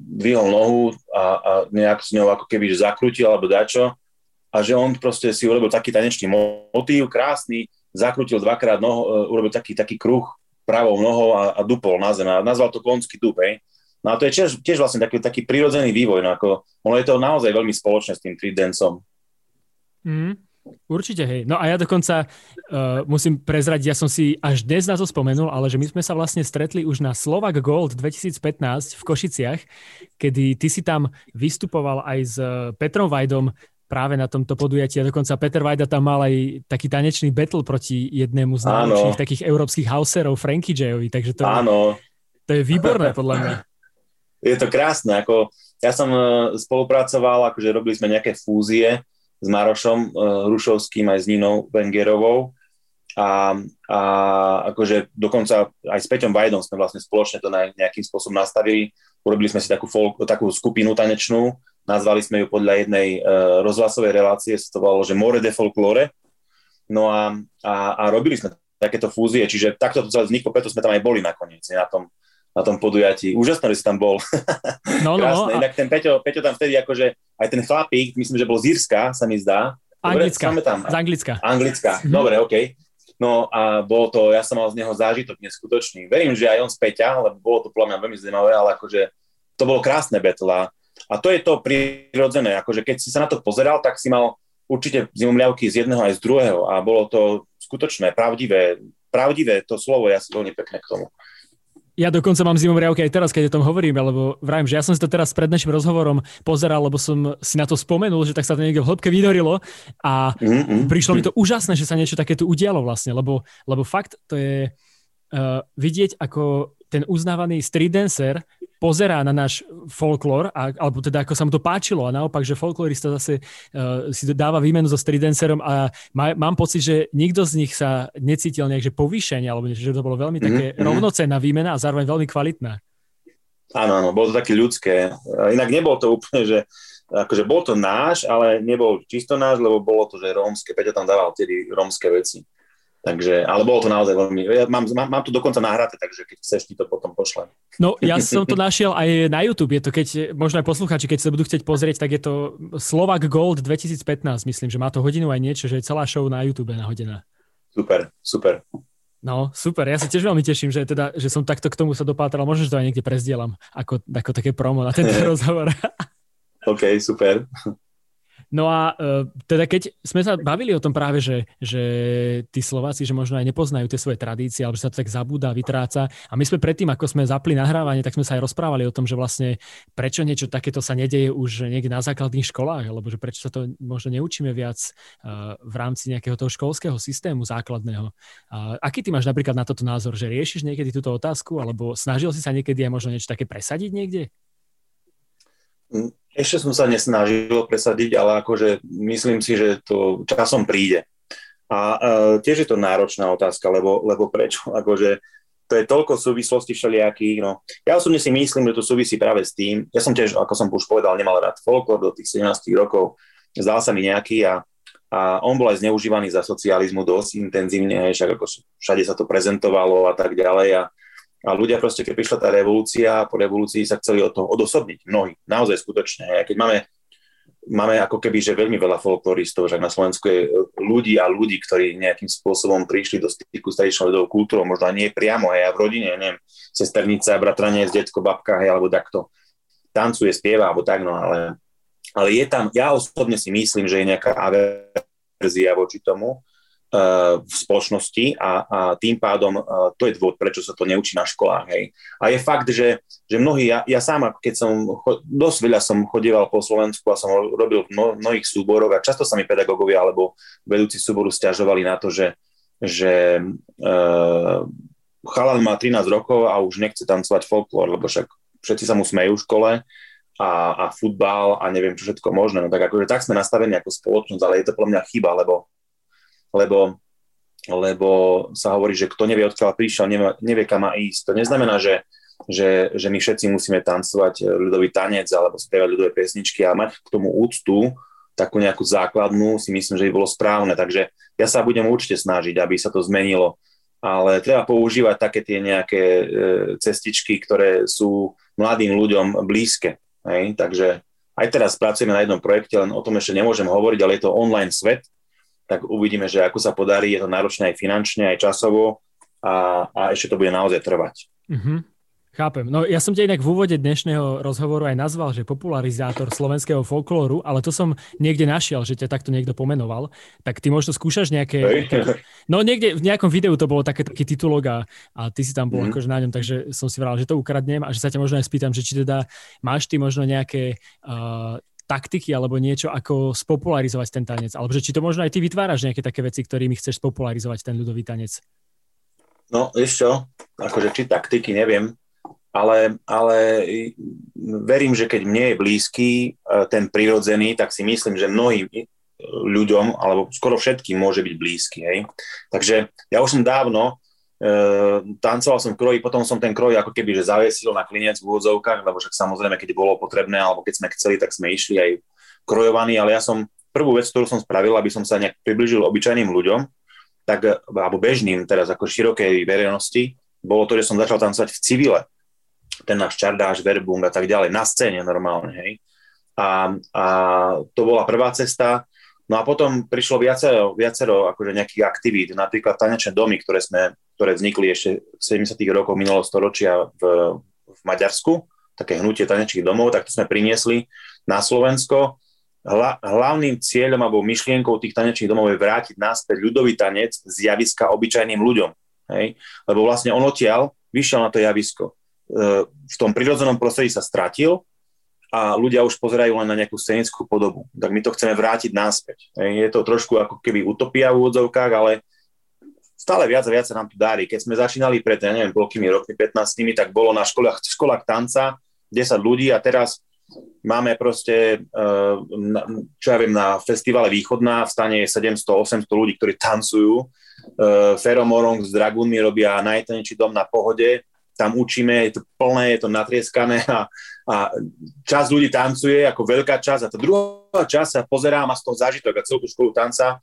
dvihol nohu a, a nejak s ňou ako keby zakrutil alebo dačo a že on proste si urobil taký tanečný motív, krásny, zakrutil dvakrát noho, uh, urobil taký, taký kruh pravou nohou a, a dupol na zem a nazval to konský dup, hej. No a to je tiež, tiež vlastne taký, taký prirodzený vývoj, no ako, ono je to naozaj veľmi spoločné s tým three danceom. Mm. Určite, hej. No a ja dokonca uh, musím prezrať, ja som si až dnes na to spomenul, ale že my sme sa vlastne stretli už na Slovak Gold 2015 v Košiciach, kedy ty si tam vystupoval aj s uh, Petrom Vajdom práve na tomto podujatí a dokonca Peter Vajda tam mal aj taký tanečný battle proti jednému z najlepších takých európskych houserov, Frankie Jayovi, takže to, Áno. Je, to je výborné podľa mňa. Je to krásne, ako ja som uh, spolupracoval, akože robili sme nejaké fúzie, s Marošom uh, Rušovským aj s Ninou Wengerovou a, a akože dokonca aj s Peťom Vajdom sme vlastne spoločne to nejakým spôsobom nastavili. Urobili sme si takú, folk, takú skupinu tanečnú, nazvali sme ju podľa jednej uh, rozhlasovej relácie, sa to volalo, že More de Folklore. No a, a, a robili sme takéto fúzie, čiže takto to celé vzniklo, preto sme tam aj boli nakoniec, na tom, na tom podujatí. Úžasné, že si tam bol. No, no, no. Inak ten Peťo, Peťo tam vtedy akože, aj ten chlapík, myslím, že bol z Írska, sa mi zdá. Anglická, tam. z Anglicka. Anglická, mm-hmm. dobre, OK. No a bolo to, ja som mal z neho zážitok neskutočný. Verím, že aj on z Peťa, lebo bolo to podľa mňa veľmi zaujímavé, ale akože to bolo krásne battle a, a to je to prirodzené, akože keď si sa na to pozeral, tak si mal určite zimomľavky z jedného aj z druhého a bolo to skutočné, pravdivé, pravdivé to slovo ja si veľmi pekné k tomu. Ja dokonca mám zimom riavky aj teraz, keď o tom hovorím, lebo vrajím, že ja som si to teraz pred našim rozhovorom pozeral, lebo som si na to spomenul, že tak sa to niekde v hĺbke vynorilo a mm-hmm. prišlo mi to úžasné, že sa niečo takéto udialo vlastne, lebo, lebo fakt to je uh, vidieť, ako ten uznávaný street dancer pozerá na náš folklór, a, alebo teda ako sa mu to páčilo a naopak, že folklorista zase uh, si dáva výmenu so streetdancerom a má, mám pocit, že nikto z nich sa necítil nejak, že povýšenie, alebo že to bolo veľmi také mm-hmm. rovnocenná výmena a zároveň veľmi kvalitná. Áno, áno, bolo to také ľudské. Inak nebolo to úplne, že akože bol to náš, ale nebol čisto náš, lebo bolo to, že rómske. Peťo tam dával tedy rómske veci. Takže, ale bolo to naozaj veľmi, ja mám, mám, mám to dokonca nahraté, takže keď chceš, ti to potom pošlem. No ja som to našiel aj na YouTube, je to keď, možno aj poslucháči, keď sa budú chcieť pozrieť, tak je to Slovak Gold 2015, myslím, že má to hodinu aj niečo, že je celá show na YouTube nahodená. Super, super. No, super, ja sa tiež veľmi teším, že, teda, že som takto k tomu sa dopátral, možno, že to aj niekde prezdielam, ako, ako také promo na tento rozhovor. OK, super. No a uh, teda keď sme sa bavili o tom práve, že, že tí Slováci, že možno aj nepoznajú tie svoje tradície, alebo že sa to tak zabúda, vytráca. A my sme predtým, ako sme zapli nahrávanie, tak sme sa aj rozprávali o tom, že vlastne prečo niečo takéto sa nedeje už niekde na základných školách, alebo že prečo sa to možno neučíme viac uh, v rámci nejakého toho školského systému základného. Uh, aký ty máš napríklad na toto názor, že riešiš niekedy túto otázku, alebo snažil si sa niekedy aj možno niečo také presadiť niekde? Mm, ešte som sa nesnažil presadiť, ale akože myslím si, že to časom príde. A uh, tiež je to náročná otázka, lebo, lebo prečo? Akože to je toľko súvislostí všelijakých. No. Ja osobne si myslím, že to súvisí práve s tým. Ja som tiež, ako som už povedal, nemal rád folklor do tých 17 rokov. Zdal sa mi nejaký a, a on bol aj zneužívaný za socializmu dosť intenzívne, však ako všade sa to prezentovalo a tak ďalej. A, a ľudia proste, keď prišla tá revolúcia, po revolúcii sa chceli od toho odosobniť. Mnohí, naozaj skutočne. Keď máme, máme ako keby, že veľmi veľa folkloristov, že na Slovensku je ľudí a ľudí, ktorí nejakým spôsobom prišli do styku s tradičnou ľudovou kultúrou, možno nie priamo, aj v rodine, neviem, sesternica, bratranec, detko, babka, hej, alebo takto tancuje, spieva, alebo tak, no ale, ale je tam, ja osobne si myslím, že je nejaká averzia voči tomu, v spoločnosti a, a tým pádom uh, to je dôvod, prečo sa to neučí na školách. Hej. A je fakt, že, že mnohí, ja, ja sám, keď som, dosť veľa som chodieval po Slovensku a som robil v mnohých súboroch a často sa mi pedagógovia alebo vedúci súboru stiažovali na to, že, že uh, chalan má 13 rokov a už nechce tancovať folklór, lebo však všetci sa mu smejú v škole a, a futbal a neviem čo všetko možné. No tak akože tak sme nastavení ako spoločnosť, ale je to podľa mňa chyba, lebo lebo, lebo sa hovorí, že kto nevie, odkiaľ prišiel, nevie, nevie kam má ísť. To neznamená, že, že, že my všetci musíme tancovať ľudový tanec alebo spievať ľudové pesničky a mať k tomu úctu, takú nejakú základnú, si myslím, že by bolo správne. Takže ja sa budem určite snažiť, aby sa to zmenilo. ale treba používať také tie nejaké e, cestičky, ktoré sú mladým ľuďom blízke. Hej? Takže aj teraz pracujeme na jednom projekte, len o tom ešte nemôžem hovoriť, ale je to online svet, tak uvidíme, že ako sa podarí, je to náročné aj finančne, aj časovo a, a ešte to bude naozaj trvať. Mm-hmm. Chápem. No ja som ťa inak v úvode dnešného rozhovoru aj nazval, že popularizátor slovenského folklóru, ale to som niekde našiel, že ťa takto niekto pomenoval. Tak ty možno skúšaš nejaké... Hey. No niekde v nejakom videu to bolo také, taký titulok a, a ty si tam bol mm. akože na ňom, takže som si vral, že to ukradnem a že sa ťa možno aj spýtam, že či teda máš ty možno nejaké uh, taktiky alebo niečo, ako spopularizovať ten tanec. Alebo že či to možno aj ty vytváraš nejaké také veci, ktorými chceš spopularizovať ten ľudový tanec. No, vieš čo, akože či taktiky, neviem ale, ale verím, že keď mne je blízky e, ten prirodzený, tak si myslím, že mnohým ľuďom, alebo skoro všetkým môže byť blízky. Hej? Takže ja už som dávno e, tancoval som kroj, potom som ten kroj ako keby že zavesil na klinec v úvodzovkách, lebo však samozrejme, keď bolo potrebné, alebo keď sme chceli, tak sme išli aj krojovaní, ale ja som prvú vec, ktorú som spravil, aby som sa nejak približil obyčajným ľuďom, tak, alebo bežným teraz ako širokej verejnosti, bolo to, že som začal tancovať v civile ten náš Čardáš, Verbung a tak ďalej, na scéne normálne, hej. A, a to bola prvá cesta. No a potom prišlo viacero, viacero akože nejakých aktivít, napríklad tanečné domy, ktoré, sme, ktoré vznikli ešte v 70. rokoch minulého storočia v, v Maďarsku, také hnutie tanečných domov, tak to sme priniesli na Slovensko. Hla, hlavným cieľom alebo myšlienkou tých tanečných domov je vrátiť naspäť ľudový tanec z javiska obyčajným ľuďom. Hej? Lebo vlastne on odtiaľ vyšiel na to javisko v tom prirodzenom prostredí sa stratil a ľudia už pozerajú len na nejakú scenickú podobu. Tak my to chceme vrátiť náspäť. Je to trošku ako keby utopia v úvodzovkách, ale stále viac a viac sa nám tu darí. Keď sme začínali pred, ja neviem, koľkými rokmi, 15, tak bolo na školách, školách tanca 10 ľudí a teraz máme proste, eh, čo ja viem, na festivale Východná v stane je 700-800 ľudí, ktorí tancujú. Eh, Feromorong s Dragúnmi robia najtenečší dom na pohode tam učíme, je to plné, je to natrieskané a, a časť ľudí tancuje ako veľká časť a tá druhá časť sa pozerá, má z toho zážitok a celú tú školu tanca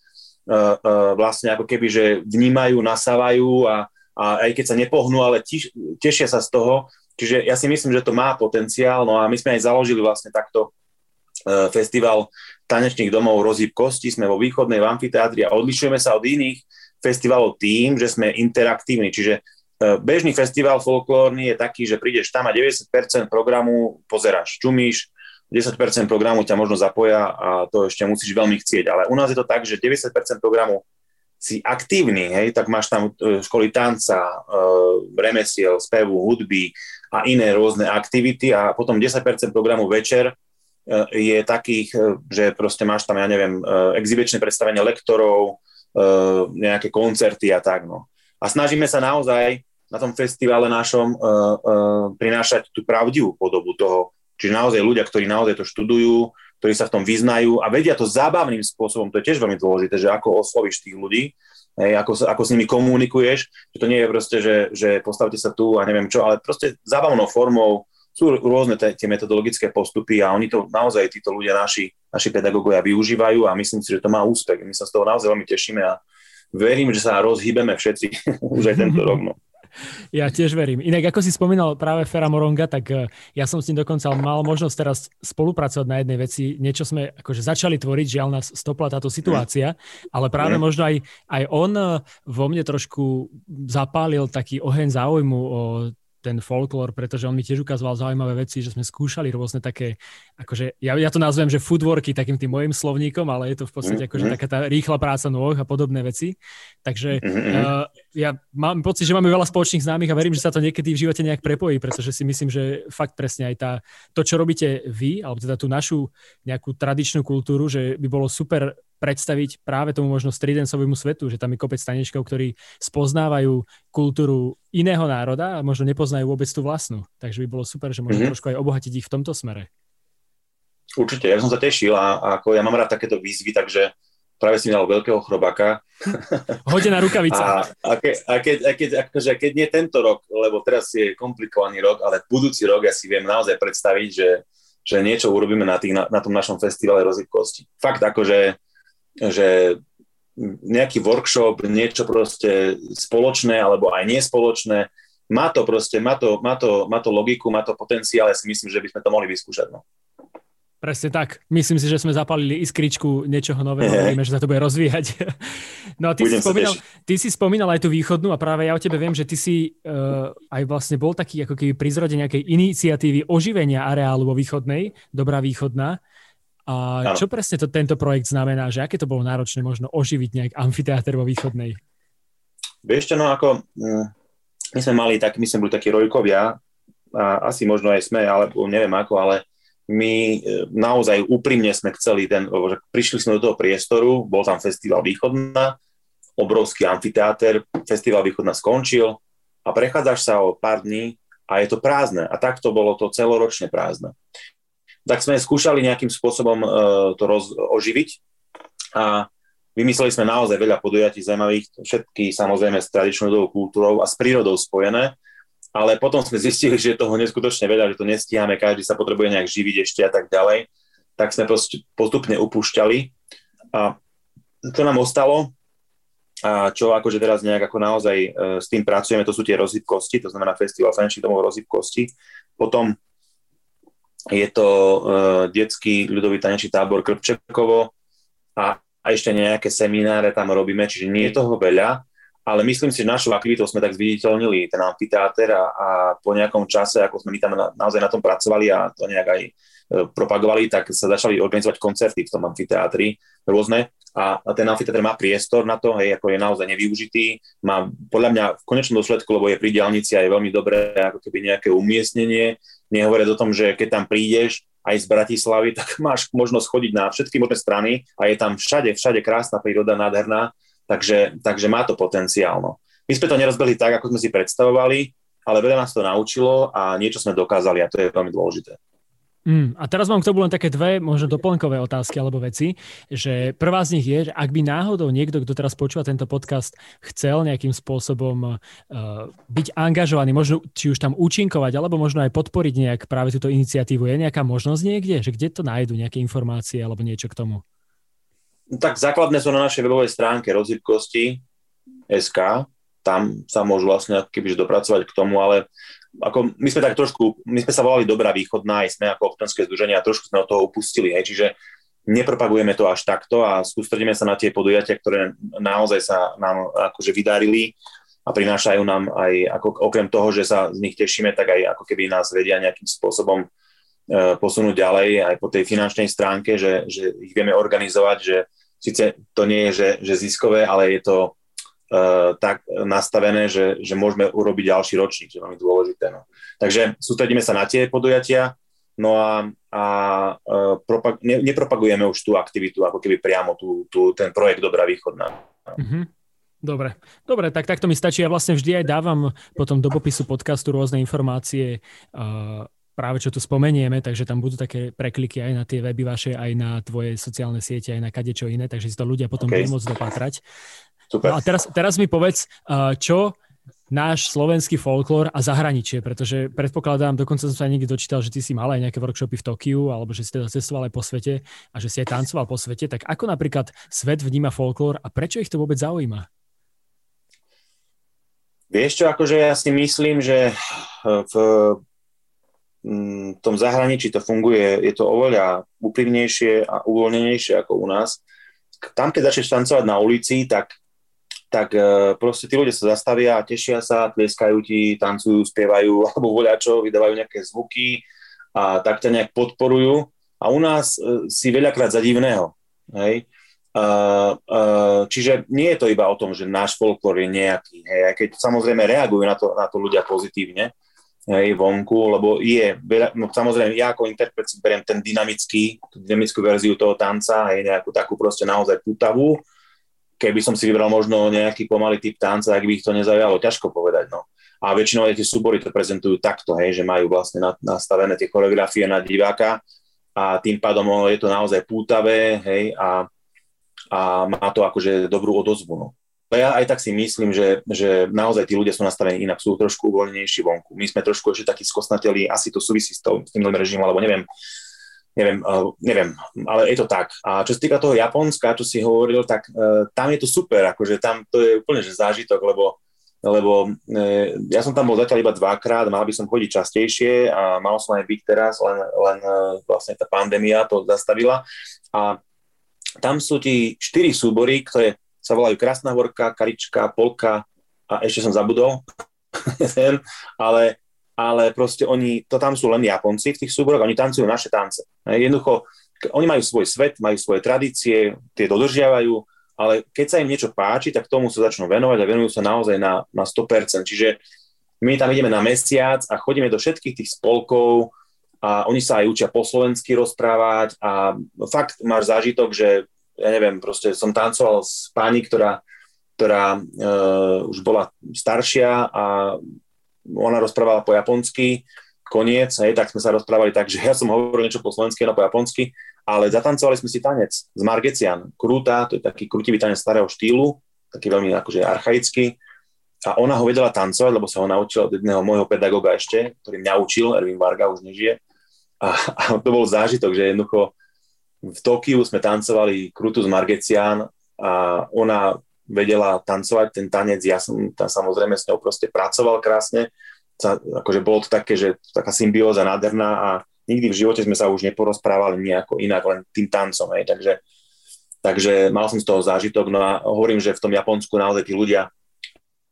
vlastne ako keby, že vnímajú, nasávajú a, a aj keď sa nepohnú, ale tiš, tešia sa z toho. Čiže ja si myslím, že to má potenciál, no a my sme aj založili vlastne takto uh, festival tanečných domov Rozhyb kosti, sme vo východnej v amfiteátri a odlišujeme sa od iných festivalov tým, že sme interaktívni, čiže E, bežný festival folklórny je taký, že prídeš tam a 90% programu pozeráš, čumíš, 10% programu ťa možno zapoja a to ešte musíš veľmi chcieť. Ale u nás je to tak, že 90% programu si aktívny, hej, tak máš tam e, školy tanca, e, remesiel, spevu, hudby a iné rôzne aktivity a potom 10% programu večer je takých, že proste máš tam, ja neviem, exhibičné predstavenie lektorov, nejaké koncerty a tak, no. A snažíme sa naozaj na tom festivale našom prinášať tú pravdivú podobu toho. Čiže naozaj ľudia, ktorí naozaj to študujú, ktorí sa v tom vyznajú a vedia to zábavným spôsobom, to je tiež veľmi dôležité, že ako oslovíš tých ľudí, hej, ako, ako s nimi komunikuješ, že to nie je proste, že, že postavte sa tu a neviem čo, ale proste zábavnou formou sú rôzne tie, tie metodologické postupy a oni to naozaj, títo ľudia, naši, naši pedagógovia využívajú a myslím si, že to má úspech. My sa z toho naozaj veľmi tešíme a verím, že sa rozhýbeme všetci už aj tento rok. No. Ja tiež verím. Inak ako si spomínal práve Fera Moronga, tak eh, ja som s ním dokonca mal možnosť teraz spolupracovať na jednej veci. Niečo sme akože začali tvoriť, žiaľ nás stopla táto situácia, ale práve mm. možno aj, aj on eh, vo mne trošku zapálil taký oheň záujmu o ten folklór, pretože on mi tiež ukazoval zaujímavé veci, že sme skúšali rôzne také, akože ja, ja to nazvem, že foodworky takým tým môjim slovníkom, ale je to v podstate akože mm-hmm. taká tá rýchla práca nôh a podobné veci. Takže mm-hmm. uh, ja mám pocit, že máme veľa spoločných známych a verím, že sa to niekedy v živote nejak prepojí, pretože si myslím, že fakt presne aj tá, to, čo robíte vy, alebo teda tú našu nejakú tradičnú kultúru, že by bolo super predstaviť práve tomu možno stridencovému svetu, že tam je kopec tanečkov, ktorí spoznávajú kultúru iného národa a možno nepoznajú vôbec tú vlastnú. Takže by bolo super, že možno mm-hmm. trošku aj obohatiť ich v tomto smere. Určite, ja som sa tešil a, a ako ja mám rád takéto výzvy, takže práve si dal veľkého chrobáka. Hodená rukavica. A, a, ke, a, keď, a keď, akože, keď nie tento rok, lebo teraz je komplikovaný rok, ale budúci rok ja si viem naozaj predstaviť, že, že niečo urobíme na, tých, na, na tom našom festivale rozhybkosti. Fakt akože že nejaký workshop, niečo proste spoločné alebo aj nespoločné. Má to proste, má to, má to, má to logiku, má to potenciál, ja si myslím, že by sme to mohli vyskúšať. No. Presne tak. Myslím si, že sme zapalili iskričku niečoho nového, vidíme, že sa to bude rozvíjať. No a ty si, spomínal, ty si spomínal aj tú východnú a práve ja o tebe viem, že ty si uh, aj vlastne bol taký ako keby pri zrode nejakej iniciatívy oživenia areálu vo východnej, Dobrá východná. A ano. čo presne to, tento projekt znamená, že aké to bolo náročné možno oživiť nejak amfiteáter vo východnej? Vieš čo, no ako mm, my sme mali tak, my sme boli takí rojkovia, a asi možno aj sme, ale neviem ako, ale my e, naozaj úprimne sme chceli ten, prišli sme do toho priestoru, bol tam festival Východná, obrovský amfiteáter, festival Východná skončil a prechádzaš sa o pár dní a je to prázdne. A takto bolo to celoročne prázdne. Tak sme skúšali nejakým spôsobom uh, to roz, oživiť. A vymysleli sme naozaj veľa podujatí zaujímavých, všetky samozrejme s tradičnou kultúrou a s prírodou spojené ale potom sme zistili, že je toho neskutočne veľa, že to nestíhame, každý sa potrebuje nejak živiť ešte a tak ďalej, tak sme postupne upúšťali a to nám ostalo. A čo akože teraz nejak ako naozaj e, s tým pracujeme, to sú tie rozhybkosti, to znamená Festival Frenčných domov rozhybkosti. Potom je to e, detský ľudový tanečný tábor Krpčekovo a, a ešte nejaké semináre tam robíme, čiže nie je toho veľa, ale myslím si, že našou aktivitou sme tak zviditeľnili ten amfiteáter a, a po nejakom čase, ako sme my tam na, naozaj na tom pracovali a to nejak aj e, propagovali, tak sa začali organizovať koncerty v tom amfiteátri rôzne a, a ten amfiteátr má priestor na to, hej, ako je naozaj nevyužitý, má podľa mňa v konečnom dôsledku, lebo je pri diálnici aj veľmi dobré ako keby nejaké umiestnenie, nehovoriac o tom, že keď tam prídeš aj z Bratislavy, tak máš možnosť chodiť na všetky možné strany a je tam všade, všade krásna príroda, nádherná Takže, takže má to potenciál. No. My sme to nerozbehli tak, ako sme si predstavovali, ale veľa nás to naučilo a niečo sme dokázali a to je veľmi dôležité. Mm, a teraz mám k tomu len také dve možno doplnkové otázky alebo veci, že prvá z nich je, že ak by náhodou niekto, kto teraz počúva tento podcast, chcel nejakým spôsobom uh, byť angažovaný, možno či už tam účinkovať, alebo možno aj podporiť nejak práve túto iniciatívu, je nejaká možnosť niekde, že kde to nájdu, nejaké informácie alebo niečo k tomu? tak základné sú na našej webovej stránke rozhybkosti SK, tam sa môžu vlastne kebyže dopracovať k tomu, ale ako my sme tak trošku, my sme sa volali Dobrá východná, aj sme ako občanské združenie a trošku sme od toho upustili, hej, čiže nepropagujeme to až takto a sústredíme sa na tie podujatia, ktoré naozaj sa nám akože vydarili a prinášajú nám aj, ako, okrem toho, že sa z nich tešíme, tak aj ako keby nás vedia nejakým spôsobom uh, posunúť ďalej aj po tej finančnej stránke, že, že ich vieme organizovať, že síce to nie je, že, že ziskové, ale je to tak nastavené, že, že môžeme urobiť ďalší ročník, čo je veľmi dôležité. No. Takže sústredíme sa na tie podujatia, no a, a uh, propag- ne, nepropagujeme už tú aktivitu, ako keby priamo tú, tú, ten projekt Dobrá východná. Mm-hmm. Dobre, dobre, tak takto mi stačí. Ja vlastne vždy aj dávam potom do popisu podcastu rôzne informácie uh, práve čo tu spomenieme, takže tam budú také prekliky aj na tie weby vaše, aj na tvoje sociálne siete, aj na kadečo iné, takže si to ľudia potom okay. budú môcť dopatrať. Super. No a teraz, teraz mi povedz, čo náš slovenský folklór a zahraničie, pretože predpokladám, dokonca som sa niekde dočítal, že ty si mal aj nejaké workshopy v Tokiu, alebo že si teda cestoval aj po svete a že si aj tancoval po svete, tak ako napríklad svet vníma folklór a prečo ich to vôbec zaujíma? Vieš čo, akože ja si myslím, že v v tom zahraničí to funguje, je to oveľa úprimnejšie a uvoľnenejšie ako u nás. Tam, keď začneš tancovať na ulici, tak, tak e, proste tí ľudia sa zastavia, tešia sa, tleskajú ti, tancujú, spievajú alebo voľačo, vydávajú nejaké zvuky a tak ťa nejak podporujú. A u nás e, si veľakrát za divného. Hej? Čiže nie je to iba o tom, že náš folklór je nejaký, hej, keď samozrejme reagujú na to, na to ľudia pozitívne, hej, vonku, lebo je, no samozrejme, ja ako interpret si beriem ten dynamický, tú dynamickú verziu toho tanca, hej, nejakú takú proste naozaj putavú. Keby som si vybral možno nejaký pomalý typ tanca, ak by ich to nezaujalo, ťažko povedať, no. A väčšinou aj tie súbory to prezentujú takto, hej, že majú vlastne nastavené tie choreografie na diváka a tým pádom je to naozaj pútavé, hej, a, a má to akože dobrú odozvu, no ja aj tak si myslím, že, že naozaj tí ľudia sú nastavení inak, sú trošku uvoľnenejší vonku. My sme trošku ešte takí skosnateli, asi to súvisí s, tým režimom, alebo neviem. Neviem, uh, neviem, ale je to tak. A čo sa týka toho Japonska, čo si hovoril, tak uh, tam je to super, akože tam to je úplne že zážitok, lebo lebo e, ja som tam bol zatiaľ iba dvakrát, mal by som chodiť častejšie a mal som aj byť teraz, len, len e, vlastne tá pandémia to zastavila. A tam sú ti štyri súbory, ktoré sa volajú Krásna horka, Karička, Polka a ešte som zabudol, ale, ale proste oni, to tam sú len Japonci v tých súboroch, oni tancujú naše tance. Jednoducho, oni majú svoj svet, majú svoje tradície, tie dodržiavajú, ale keď sa im niečo páči, tak tomu sa začnú venovať a venujú sa naozaj na, na 100%. Čiže my tam ideme na mesiac a chodíme do všetkých tých spolkov a oni sa aj učia po slovensky rozprávať a fakt máš zážitok, že ja neviem, proste som tancoval s pani, ktorá, ktorá uh, už bola staršia a ona rozprávala po japonsky, koniec, hej, tak sme sa rozprávali tak, že ja som hovoril niečo po slovensky, ona po japonsky ale zatancovali sme si tanec z Margecian, Krúta, to je taký krutivý tanec starého štýlu, taký veľmi akože archaický. A ona ho vedela tancovať, lebo sa ho naučila od jedného môjho pedagoga ešte, ktorý mňa učil, Erwin Varga už nežije. A, a to bol zážitok, že jednoducho v Tokiu sme tancovali Krutu z Margecian a ona vedela tancovať ten tanec, ja som tam samozrejme s ňou proste pracoval krásne, akože bolo to také, že taká symbióza nádherná a nikdy v živote sme sa už neporozprávali nejako inak, len tým tancom. Hej. Takže, takže mal som z toho zážitok. No a hovorím, že v tom Japonsku naozaj tí ľudia,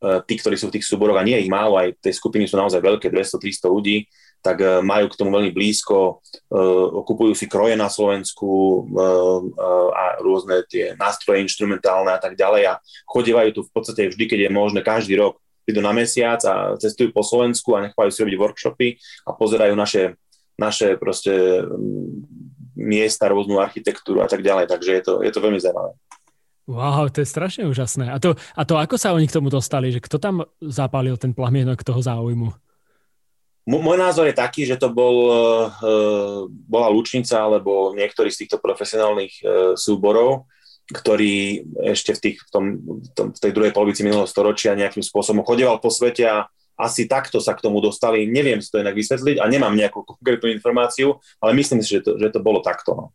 e, tí, ktorí sú v tých súboroch, a nie ich málo, aj tie skupiny sú naozaj veľké, 200-300 ľudí, tak e, majú k tomu veľmi blízko, e, kupujú si kroje na Slovensku a rôzne tie nástroje instrumentálne a tak ďalej a chodievajú tu v podstate vždy, keď je možné, každý rok idú na mesiac a cestujú po Slovensku a nechajú si robiť workshopy a pozerajú naše naše proste mm, miesta, rôznu architektúru a tak ďalej. Takže je to, je to veľmi zaujímavé. Wow, to je strašne úžasné. A to, a to ako sa oni k tomu dostali? Že kto tam zapálil ten plamienok toho záujmu? Môj názor je taký, že to bol, uh, bola Lučnica alebo niektorý z týchto profesionálnych uh, súborov, ktorý ešte v, tých, v, tom, v, tej druhej polovici minulého storočia nejakým spôsobom chodeval po svete a asi takto sa k tomu dostali. Neviem si to inak vysvetliť a nemám nejakú konkrétnu informáciu, ale myslím si, že to, že to bolo takto.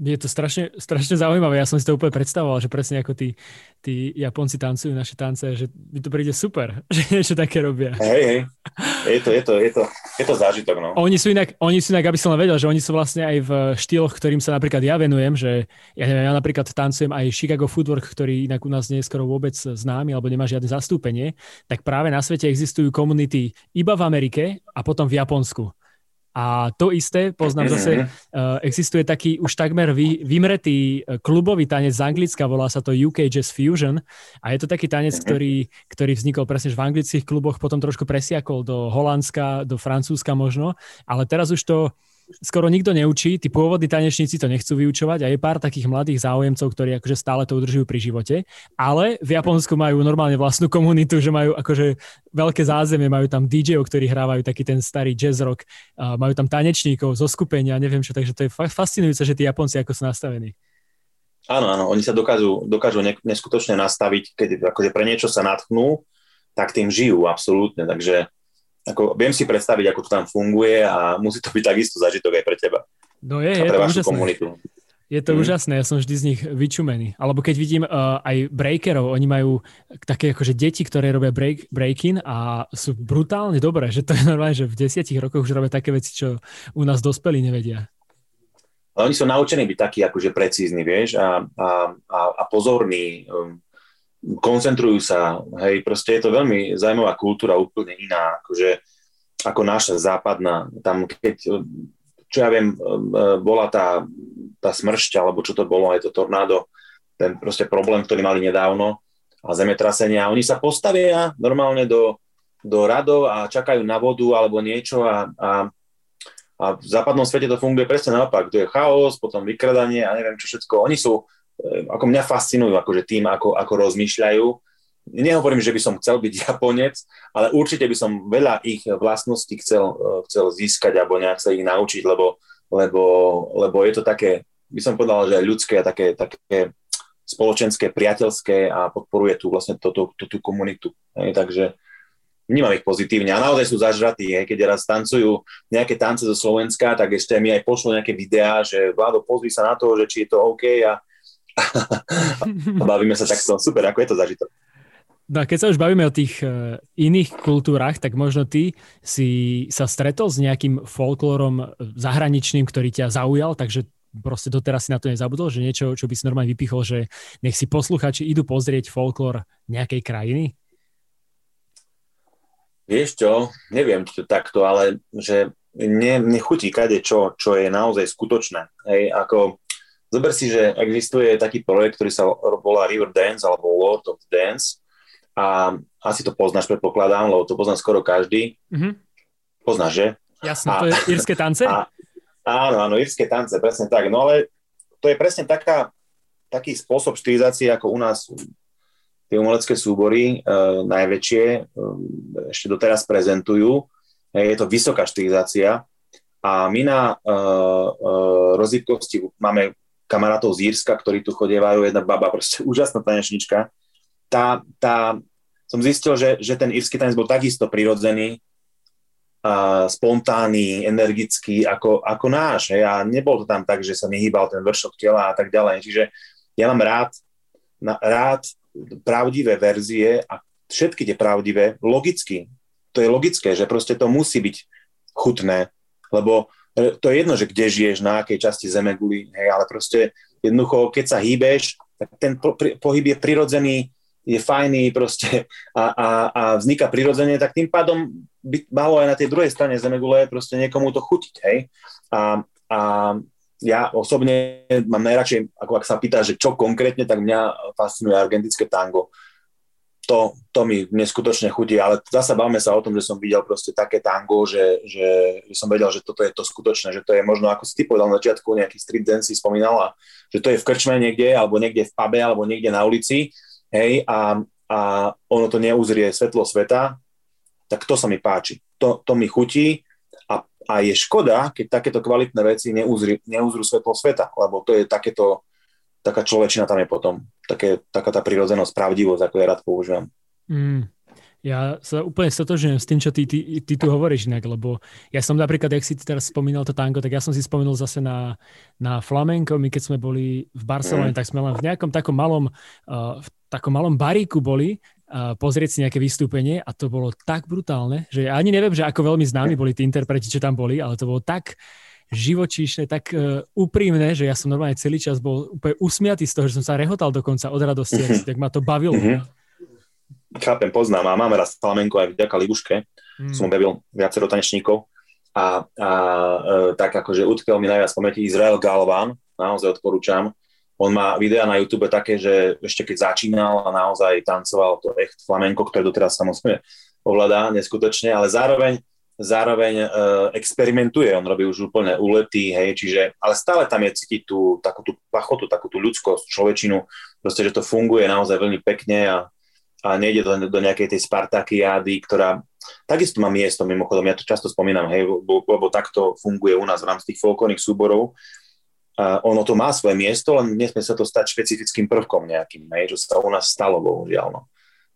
Je to strašne, strašne zaujímavé. Ja som si to úplne predstavoval, že presne ako tí, tí Japonci tancujú naše tance, že mi to príde super, že niečo také robia. Hej, hej. Je to, je to, je to, je to zážitok, no. Oni sú inak, oni sú inak, aby som len vedel, že oni sú vlastne aj v štýloch, ktorým sa napríklad ja venujem, že ja neviem, ja napríklad tancujem aj Chicago Footwork, ktorý inak u nás nie je skoro vôbec známy, alebo nemá žiadne zastúpenie, tak práve na svete existujú komunity iba v Amerike a potom v Japonsku. A to isté, poznám zase, uh, existuje taký už takmer vy, vymretý eh, klubový tanec z Anglicka, volá sa to UK Jazz Fusion. A je to taký tanec, mhm. ktorý, ktorý vznikol presne v anglických kluboch, potom trošku presiakol do Holandska, do Francúzska možno, ale teraz už to skoro nikto neučí, tí pôvodní tanečníci to nechcú vyučovať a je pár takých mladých záujemcov, ktorí akože stále to udržujú pri živote, ale v Japonsku majú normálne vlastnú komunitu, že majú akože veľké zázemie, majú tam DJ-ov, ktorí hrávajú taký ten starý jazz rock, majú tam tanečníkov zo skupenia, neviem čo, takže to je fascinujúce, že tí Japonci ako sú nastavení. Áno, áno, oni sa dokážu, dokážu neskutočne nastaviť, keď akože pre niečo sa natchnú, tak tým žijú absolútne, takže ako, viem si predstaviť, ako to tam funguje a musí to byť takisto zažitok aj pre teba. No je, je to úžasné. Komunitu. Je to mm. úžasné, ja som vždy z nich vyčumený. Alebo keď vidím uh, aj breakerov, oni majú také akože deti, ktoré robia break, breaking a sú brutálne dobré, že to je normálne, že v desiatich rokoch už robia také veci, čo u nás dospelí nevedia. Ale oni sú naučení byť takí akože precízni, vieš, a, a, a, a pozorní. Um, koncentrujú sa, hej, proste je to veľmi zaujímavá kultúra, úplne iná, akože ako naša západná. Tam keď, čo ja viem, bola tá, tá smršť, alebo čo to bolo, aj to tornádo, ten proste problém, ktorý mali nedávno a zemetrasenia. Oni sa postavia normálne do, do radov a čakajú na vodu alebo niečo a, a, a v západnom svete to funguje presne naopak. To je chaos, potom vykradanie a neviem čo všetko. Oni sú ako mňa fascinujú akože tým, ako, ako rozmýšľajú. Nehovorím, že by som chcel byť Japonec, ale určite by som veľa ich vlastností chcel, eh, chcel získať alebo nejak sa ich naučiť, lebo, lebo, lebo je to také, by som povedal, že ľudské a také, také spoločenské, priateľské a podporuje tu vlastne tú, tú, tú, tú komunitu. Hej, takže vnímam ich pozitívne a naozaj sú zažratí, hej, keď raz tancujú nejaké tance zo Slovenska, tak ešte mi aj pošlo nejaké videá, že Vlado, pozri sa na to, že či je to OK a, a bavíme sa takto. Super, ako je to zažitok. No keď sa už bavíme o tých uh, iných kultúrach, tak možno ty si sa stretol s nejakým folklórom zahraničným, ktorý ťa zaujal, takže proste doteraz si na to nezabudol, že niečo, čo by si normálne vypichol, že nech si posluchači idú pozrieť folklór nejakej krajiny? Vieš čo, neviem, či to takto, ale že mne, mne chutí kade čo, čo je naozaj skutočné. Hej, ako, zober si, že existuje taký projekt, ktorý sa volá River Dance alebo Lord of Dance a asi to poznáš, predpokladám, lebo to pozná skoro každý. Mm-hmm. Poznáš, že? Jasné, to je írske tance? A, áno, áno, írske tance, presne tak. No ale to je presne taká, taký spôsob štilizácie, ako u nás tie umelecké súbory e, najväčšie e, ešte doteraz prezentujú. E, je to vysoká štilizácia a my na e, e, rozítkosti máme kamarátov z Írska, ktorí tu chodievajú, jedna baba, proste úžasná tanečnička. Tá, tá, som zistil, že, že ten írsky tanec bol takisto prirodzený, a spontánny, energický ako, ako náš. Hej. A nebol to tam tak, že sa nehýbal ten vršok tela a tak ďalej. Čiže ja mám rád, na, rád pravdivé verzie a všetky tie pravdivé, logicky, to je logické, že proste to musí byť chutné, lebo to je jedno, že kde žiješ, na akej časti zeme guli, hej, ale proste jednoducho, keď sa hýbeš, tak ten po, pri, pohyb je prirodzený, je fajný proste a, a, a vzniká prirodzene, tak tým pádom by malo aj na tej druhej strane zemegule proste niekomu to chutiť, hej. A, a ja osobne mám najradšej, ako ak sa pýta, že čo konkrétne, tak mňa fascinuje argentinské tango. To, to mi neskutočne chutí, ale zase bavme sa o tom, že som videl proste také tango, že, že, že som vedel, že toto je to skutočné, že to je možno, ako si ty povedal na začiatku, nejaký street dance si spomínal, že to je v krčme niekde, alebo niekde v pube, alebo niekde na ulici, hej, a, a ono to neuzrie svetlo sveta, tak to sa mi páči. To, to mi chutí a je škoda, keď takéto kvalitné veci neuzri, neuzrú svetlo sveta, lebo to je takéto, taká človečina tam je potom. Také, taká tá prírodzenosť, pravdivosť, ako ja rád používam. Mm. Ja sa úplne stotožňujem s tým, čo ty, ty, ty tu hovoríš inak, lebo ja som napríklad, jak si teraz spomínal to tango, tak ja som si spomenul zase na, na flamenko. My keď sme boli v Barcelone, mm. tak sme len v nejakom takom malom, uh, v takom malom baríku boli pozrieť si nejaké vystúpenie a to bolo tak brutálne, že ja ani neviem, že ako veľmi známi boli tí interpreti, čo tam boli, ale to bolo tak živočíšne, tak uh, úprimné, že ja som normálne celý čas bol úplne usmiatý z toho, že som sa rehotal dokonca od radosti, mm-hmm. tak ma to bavilo. Mm-hmm. Chápem, poznám a máme raz flamenko aj vďaka Libuške, mm. som objavil viacero tanečníkov a, a e, tak akože utkvel mi najviac pamäti Izrael Galvan, naozaj odporúčam, on má videa na YouTube také, že ešte keď začínal a naozaj tancoval to echt flamenko, ktoré doteraz samozrejme ovládá neskutočne, ale zároveň, zároveň uh, experimentuje, on robí už úplne úlety, hej, čiže, ale stále tam je cítiť tú, takú tú pachotu, takú tú ľudskosť, človečinu, proste, že to funguje naozaj veľmi pekne a, a nejde do, do nejakej tej Spartakiády, ktorá takisto má miesto, mimochodom, ja to často spomínam, hej, lebo, lebo takto funguje u nás v rámci tých folklórnych súborov, a ono to má svoje miesto, len nesmie sa to stať špecifickým prvkom nejakým, hej, čo sa u nás stalo, bohužiaľ. No.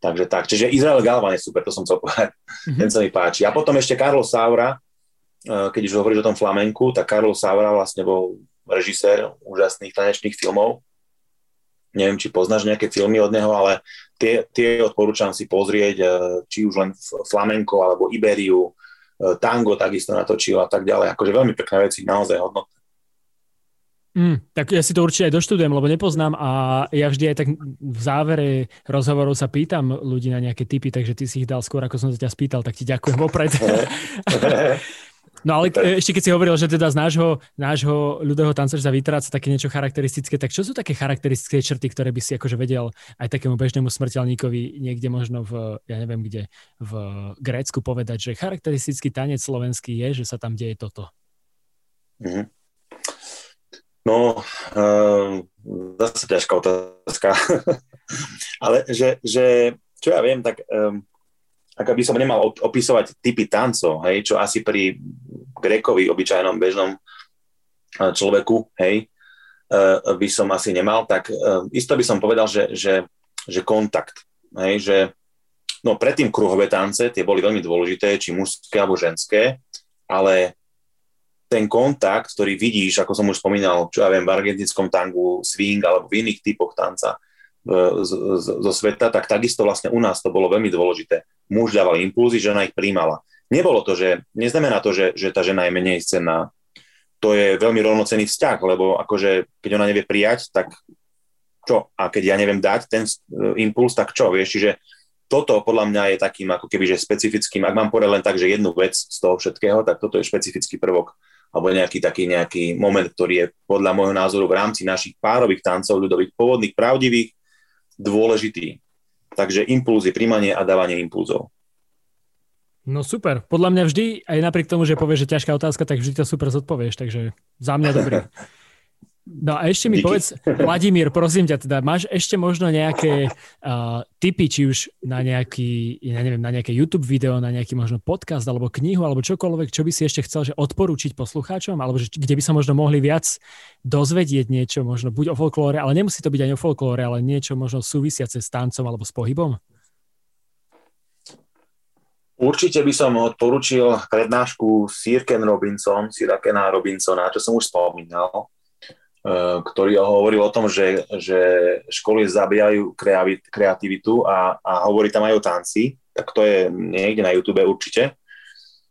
Takže tak, čiže Izrael Galvan je super, to som chcel povedať, mm-hmm. ten sa mi páči. A potom ešte Carlos Saura, e, keď už hovoríš o tom flamenku, tak Carlos Saura vlastne bol režisér úžasných tanečných filmov. Neviem, či poznáš nejaké filmy od neho, ale tie, tie odporúčam si pozrieť, e, či už len flamenko alebo Iberiu, e, tango takisto natočil a tak ďalej. Akože veľmi pekné veci, naozaj hodnotné. Mm, tak ja si to určite aj doštudujem, lebo nepoznám a ja vždy aj tak v závere rozhovorov sa pýtam ľudí na nejaké typy, takže ty si ich dal skôr, ako som sa ťa spýtal, tak ti ďakujem vopred. no ale ešte keď si hovoril, že teda z nášho, nášho ľudového tancerza vytráca také niečo charakteristické, tak čo sú také charakteristické črty, ktoré by si akože vedel aj takému bežnému smrteľníkovi niekde možno v, ja neviem kde, v Grécku povedať, že charakteristický tanec slovenský je, že sa tam deje toto. Mm-hmm. No, uh, zase ťažká otázka. Ale že, že, čo ja viem, tak um, ak by som nemal opisovať typy tancov, hej, čo asi pri Grékovi, obyčajnom bežnom eh, človeku, hej, uh, by som asi nemal, tak uh, isto by som povedal, že, že, že kontakt, hej, že No predtým kruhové tance, tie boli veľmi dôležité, či mužské alebo ženské, ale ten kontakt, ktorý vidíš, ako som už spomínal, čo ja viem, v argentinskom tangu, swing alebo v iných typoch tanca zo sveta, tak takisto vlastne u nás to bolo veľmi dôležité. Muž dával impulzy, žena ich príjmala. Nebolo to, že, neznamená to, že, že tá žena je menej cenná. To je veľmi rovnocený vzťah, lebo akože keď ona nevie prijať, tak čo? A keď ja neviem dať ten uh, impuls, tak čo? Vieš, čiže toto podľa mňa je takým ako keby, že špecifickým, ak mám povedať len tak, že jednu vec z toho všetkého, tak toto je špecifický prvok alebo nejaký taký nejaký moment, ktorý je podľa môjho názoru v rámci našich párových tancov ľudových pôvodných, pravdivých, dôležitý. Takže impulzy, príjmanie a dávanie impulzov. No super. Podľa mňa vždy, aj napriek tomu, že povieš, že ťažká otázka, tak vždy to super zodpovieš, takže za mňa dobrý. No a ešte mi Díky. povedz, Vladimír, prosím ťa, teda máš ešte možno nejaké uh, tipy, či už na nejaký, ja neviem, na nejaké YouTube video, na nejaký možno podcast alebo knihu, alebo čokoľvek, čo by si ešte chcel že odporúčiť poslucháčom, alebo že, kde by sa možno mohli viac dozvedieť niečo, možno buď o folklóre, ale nemusí to byť ani o folklóre, ale niečo možno súvisiace s tancom alebo s pohybom? Určite by som odporúčil prednášku Sir Ken Robinson, Sira Kena Robinsona, čo som už spomínal ktorý hovoril o tom, že, že školy zabíjajú kreativitu a, a hovorí tam aj o tanci, tak to je niekde na YouTube určite.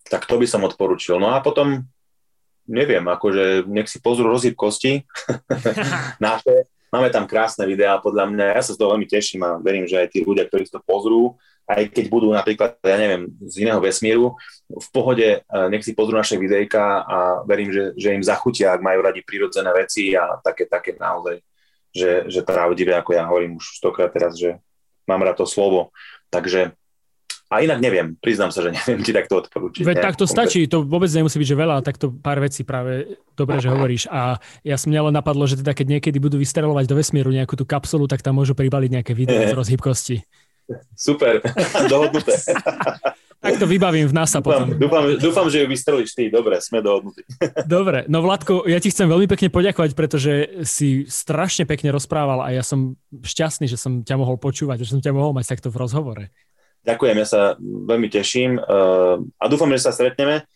Tak to by som odporučil. No a potom, neviem, akože nech si pozrú rozhyb kosti naše. Máme tam krásne videá, podľa mňa, ja sa z toho veľmi teším a verím, že aj tí ľudia, ktorí to pozrú, aj keď budú napríklad, ja neviem, z iného vesmíru, v pohode e, nech si pozrú naše videjka a verím, že, že im zachutia, ak majú radi prírodzené veci a také, také naozaj, že, že pravdivé, ako ja hovorím už stokrát teraz, že mám rád to slovo. Takže a inak neviem, priznám sa, že neviem ti takto odporúčiť. Veď tak to stačí, to vôbec nemusí byť, že veľa, takto pár vecí práve dobre, že hovoríš. A ja som mňa len napadlo, že teda keď niekedy budú vystrelovať do vesmíru nejakú tú kapsulu, tak tam môžu pribaliť nejaké video z rozhybkosti. Super, dohodnuté. Tak to vybavím v NASA dúfam, potom. Dúfam, dúfam, že ju vystrelíš ty. Dobre, sme dohodnutí. Dobre, no Vladko, ja ti chcem veľmi pekne poďakovať, pretože si strašne pekne rozprával a ja som šťastný, že som ťa mohol počúvať, že som ťa mohol mať takto v rozhovore. Ďakujem, ja sa veľmi teším eh, a dúfam, že sa stretneme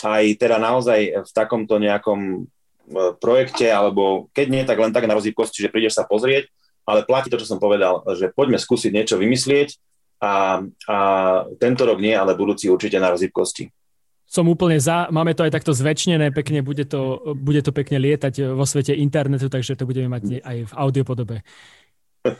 aj teda naozaj v takomto nejakom eh, projekte, alebo keď nie, tak len tak na rozhýbkosti, že prídeš sa pozrieť ale platí to, čo som povedal, že poďme skúsiť niečo vymyslieť a, a tento rok nie, ale budúci určite na rozhybkosti. Som úplne za, máme to aj takto zväčšnené, pekne, bude to, bude to pekne lietať vo svete internetu, takže to budeme mať aj v audiopodobe.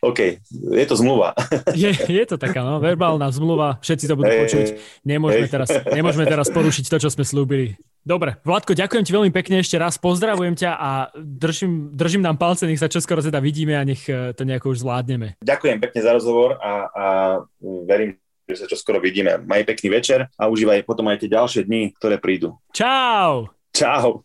OK, je to zmluva. Je, je to taká, no, verbálna zmluva, všetci to budú hey, počuť. Nemôžeme, hey. teraz, nemôžeme teraz porušiť to, čo sme slúbili. Dobre, Vladko, ďakujem ti veľmi pekne ešte raz, pozdravujem ťa a držím, držím nám palce, nech sa čoskoro teda vidíme a nech eh, to nejako už zvládneme. Ďakujem pekne za rozhovor a, a verím, že sa čoskoro vidíme. Maj pekný večer a užívaj potom aj tie ďalšie dni, ktoré prídu. Čau! Čau!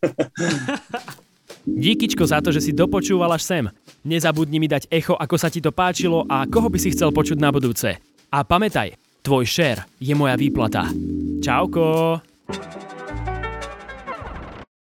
Díkyčko za to, že si dopočúval až sem. Nezabudni mi dať echo, ako sa ti to páčilo a koho by si chcel počuť na budúce. A pamätaj, tvoj share je moja výplata. Čauko!